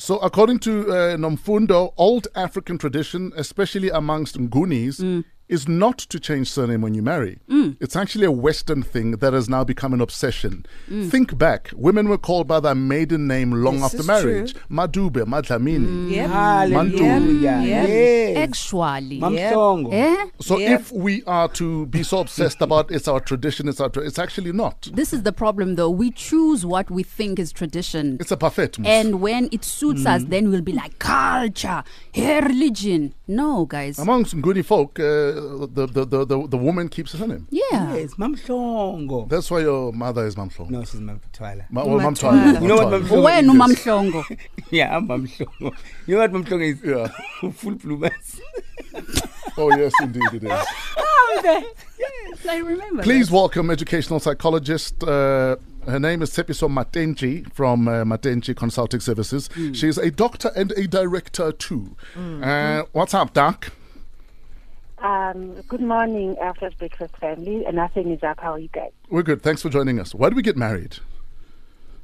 So, according to uh, Nomfundo, old African tradition, especially amongst Ngunis, is not to change surname when you marry. Mm. It's actually a Western thing that has now become an obsession. Mm. Think back. Women were called by their maiden name long This after is marriage. Madube, Madlamini. Mm. Yep. Hallelujah. Yep. Yes. Actually. Mamhlongo. Eh? So Yep. if we are to be so obsessed about it's our tradition, it's our tra- it's actually not. This is the problem, though. We choose what we think is tradition. It's a parfait. mos. And when it suits us, then we'll be like, culture, hey, religion. No, guys. Amongst Nguni folk, uh, the, the, the, the, the woman keeps her name. yeah. Yes, Mamhlongo. That's why your mother is Mamflong. No, she's Mamtwala. Ma- well, Mam Mamthwala. Thwala, You know what Mam Thwala. Mamhlongo When is? Yeah, I'm Mamhlongo. You know what Mamhlongo is? Yeah. Full bloomers. Oh, yes, indeed it is. Oh, yes, I remember. Please welcome educational psychologist. Uh, her name is Tshepiso Matentjie from uh, Matentjie Consulting Services. She's a doctor and a director too. Uh, what's up, Doc? Um, good morning, uh, First Breakfast family. And nothing is up. How are you guys? We're good. Thanks for joining us. Why do we get married?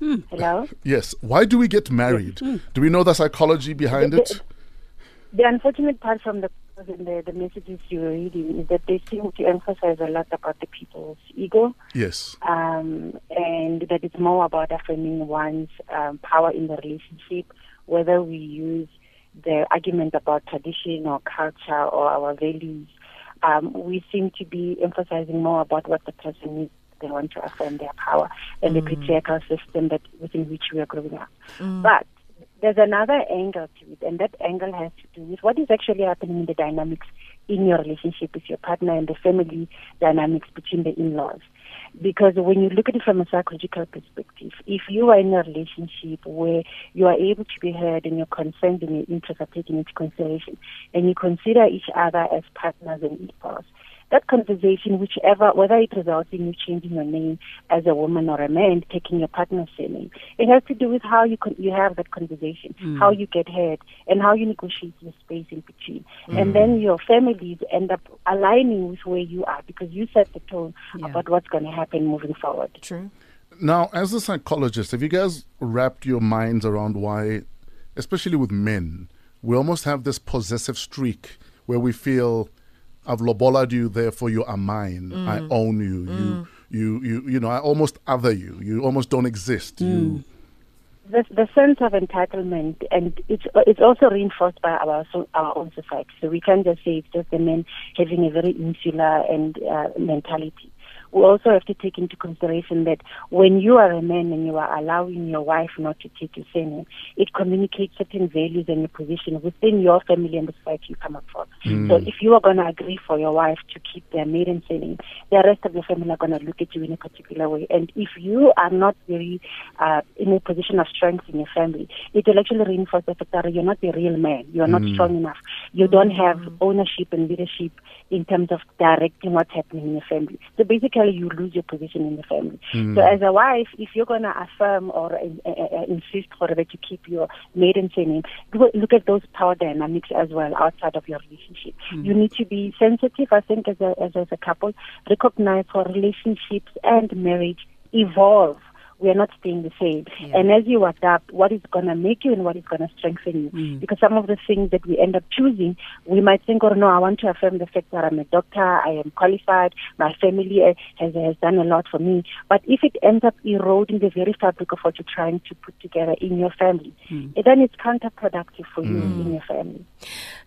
Hello? Yes. Why do we get married? Do we know the psychology behind it? The unfortunate part from the the, the messages you were reading is that they seem to emphasize a lot about the people's ego Yes. um, and that it's more about affirming one's um, power in the relationship, whether we use the argument about tradition or culture or our values. Um, we seem to be emphasizing more about what the person needs. They want to affirm their power and the patriarchal system that within which we are growing up. But there's another angle to it, and that angle has to do with what is actually happening in the dynamics in your relationship with your partner and the family dynamics between the in-laws. Because when you look at it from a psychological perspective, if you are in a relationship where you are able to be heard and your concerns and your interests are taken into consideration, and you consider each other as partners and equals, that conversation, whichever, whether it results in you changing your name as a woman or a man, taking your partner's surname, it has to do with how you con- you have that conversation, mm. how you get heard, and how you negotiate your space in between. And then mm. your families end up aligning with where you are because you set the tone Yeah. about what's going to happen moving forward. True. Now, as a psychologist, have you guys wrapped your minds around why, especially with men, we almost have this possessive streak where we feel, I've lobolaed you, therefore you are mine. I mm. own you. Mm. You, you, you, you know, I almost other you. You almost don't exist. You, mm. the, the sense of entitlement, and it's it's also reinforced by our so, our own society. So we can't just say it's just the men having a very insular and uh, mentality. We also have to take into consideration that when you are a man and you are allowing your wife not to take your surname, it communicates certain values and your position within your family and the society you come up from. So hmm. if you are going to agree for your wife to keep their maiden surname, the rest of your family are going to look at you in a particular way. And if you are not very uh, in a position of strength in your family, it will actually reinforce the fact that you're not a real man. You're not hmm. strong enough. You don't have hmm. ownership and leadership in terms of directing what's happening in the family. So basically, you lose your position in the family. So as a wife, if you're going to affirm or uh, uh, uh, insist for that you keep your maiden surname, look at those power dynamics as well outside of your relationship. You need to be sensitive, I think, as a, as, as a couple, recognize how relationships and marriage evolve. We are not staying the same. And as you adapt, what is going to make you and what is going to strengthen you? Because some of the things that we end up choosing, we might think, oh no, I want to affirm the fact that I'm a doctor, I am qualified, my family uh, has, has done a lot for me. But if it ends up eroding the very fabric of what you're trying to put together in your family, eh, then it's counterproductive for you in your family.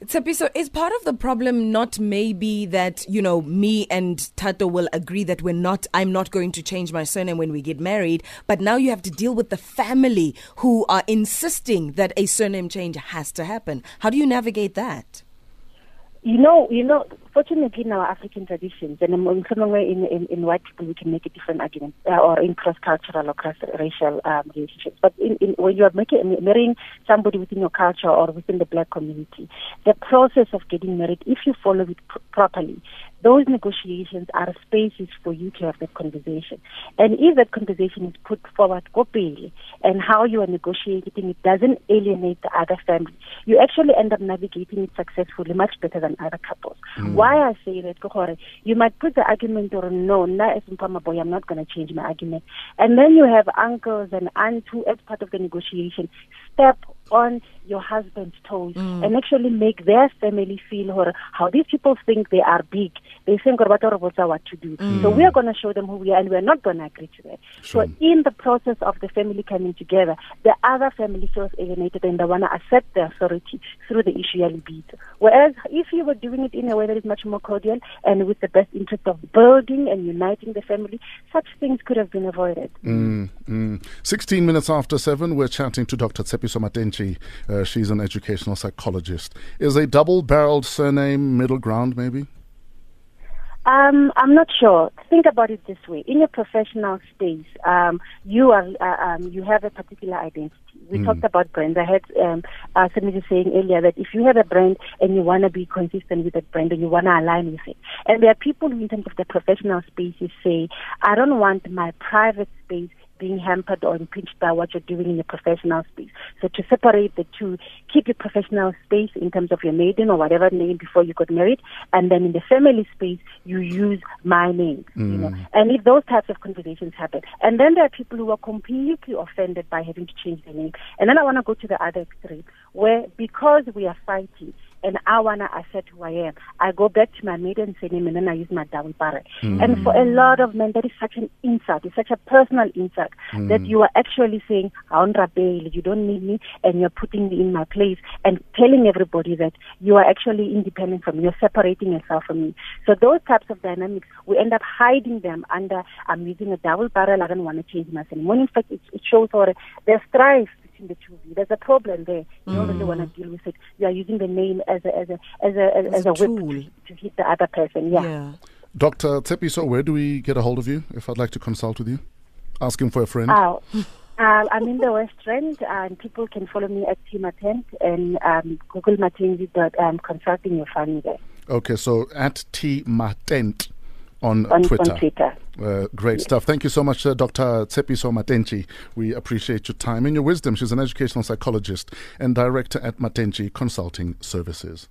Tshepiso, is part of the problem not maybe that, you know, me and Tato will agree that we're not, I'm not going to change my surname when we get married, but now you have to deal with the family who are insisting that a surname change has to happen. How do you navigate that? You know, you know. Fortunately, in our African traditions, and among somewhere in, in in white people, we can make a different argument, uh, or in cross-cultural or cross-racial um, relationships. But in, in when you are making, marrying somebody within your culture or within the black community, the process of getting married, if you follow it pr- properly, those negotiations are spaces for you to have that conversation. And if that conversation is put forward openly, and how you are negotiating it doesn't alienate the other family, you actually end up navigating it successfully, much better than other couples. Mm. Why I say that, you might put the argument or no, na boy, I'm not going to change my argument. And then you have uncles and aunts who, as part of the negotiation, step on your husband's toes and actually make their family feel or how these people think they are big. They think about what to do. So we are going to show them who we are and we're not going to agree to that. Sure. So in the process of the family coming together, the other family feels alienated and they want to accept the authority through the issue of lobola. Whereas if you were doing it in a way that is much more cordial and with the best interest of building and uniting the family, such things could have been avoided. Mm, mm. 16 minutes after 7, we're chatting to Dr. Tshepiso Uh, she's an educational psychologist. Is a double barreled surname middle ground, maybe? Um, I'm not sure. Think about it this way: in your professional space, um, you are uh, um, you have a particular identity. We talked about brands. I had um, uh, somebody saying earlier that if you have a brand and you want to be consistent with that brand and you want to align with it, and there are people in terms of the professional spaces, say, "I don't want my private space." Being hampered or impinged by what you're doing in your professional space. So to separate the two, keep your professional space in terms of your maiden or whatever name before you got married, and then in the family space you use my name. You mm. know, and if those types of conversations happen, and then there are people who are completely offended by having to change their name, and then I want to go to the other extreme where because we are fighting and I want to assert who I am. I go back to my maiden surname and then I use my double barrel. And for a lot of men, that is such an insult. It's such a personal insult that mm. you are actually saying, "Haon Bail, you don't need me, and you're putting me in my place and telling everybody that you are actually independent from me. You're separating yourself from me. So those types of dynamics, we end up hiding them under, I'm using a double barrel, I don't want to change my surname. When in fact, it, it shows or there's strife between the two of you. There's a problem there. You don't really want to deal with it. You are using the name as a as a as a as, As as a a whip tool. to, to hit the other person. Yeah. Yeah. Dr. Tshepiso, where do we get a hold of you if I'd like to consult with you? Asking for a friend? Uh, uh, I'm in the West End, and people can follow me at T Matent and um, Google Matentjie dot um, consulting. You'll find me there Okay, so at T Matent on, on Twitter. on Twitter. Uh, great stuff. Thank you so much, uh, Dr. Tshepiso Matentjie. We appreciate your time and your wisdom. She's an educational psychologist and director at Matentjie Consulting Services.